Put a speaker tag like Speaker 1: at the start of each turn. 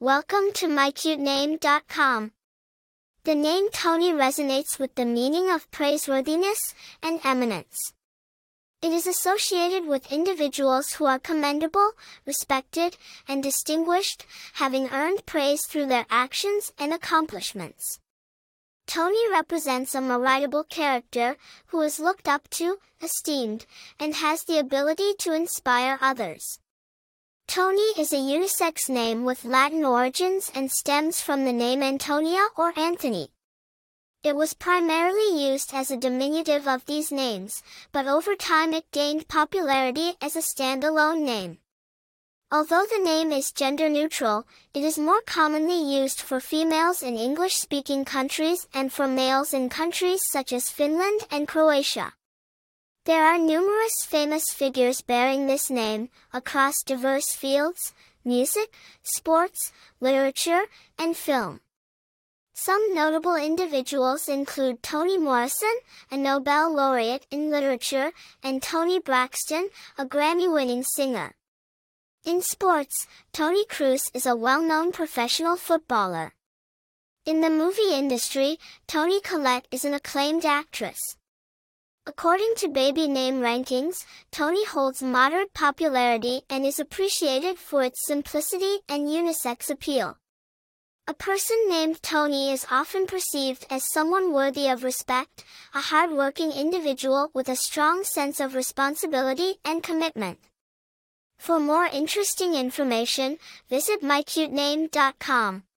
Speaker 1: Welcome to mycutename.com. The name Toni resonates with the meaning of praiseworthiness and eminence. It is associated with individuals who are commendable, respected, and distinguished, having earned praise through their actions and accomplishments. Toni represents a meritable character who is looked up to, esteemed, and has the ability to inspire others. Toni is a unisex name with Latin origins and stems from the name Antonia or Anthony. It was primarily used as a diminutive of these names, but over time it gained popularity as a standalone name. Although the name is gender neutral, it is more commonly used for females in English-speaking countries and for males in countries such as Finland and Croatia. There are numerous famous figures bearing this name, across diverse fields, music, sports, literature, and film. Some notable individuals include Toni Morrison, a Nobel laureate in literature, and Toni Braxton, a Grammy-winning singer. In sports, Toni Kroos is a well-known professional footballer. In the movie industry, Toni Collette is an acclaimed actress. According to baby name rankings, Toni holds moderate popularity and is appreciated for its simplicity and unisex appeal. A person named Toni is often perceived as someone worthy of respect, a hard-working individual with a strong sense of responsibility and commitment. For more interesting information, visit mycutename.com.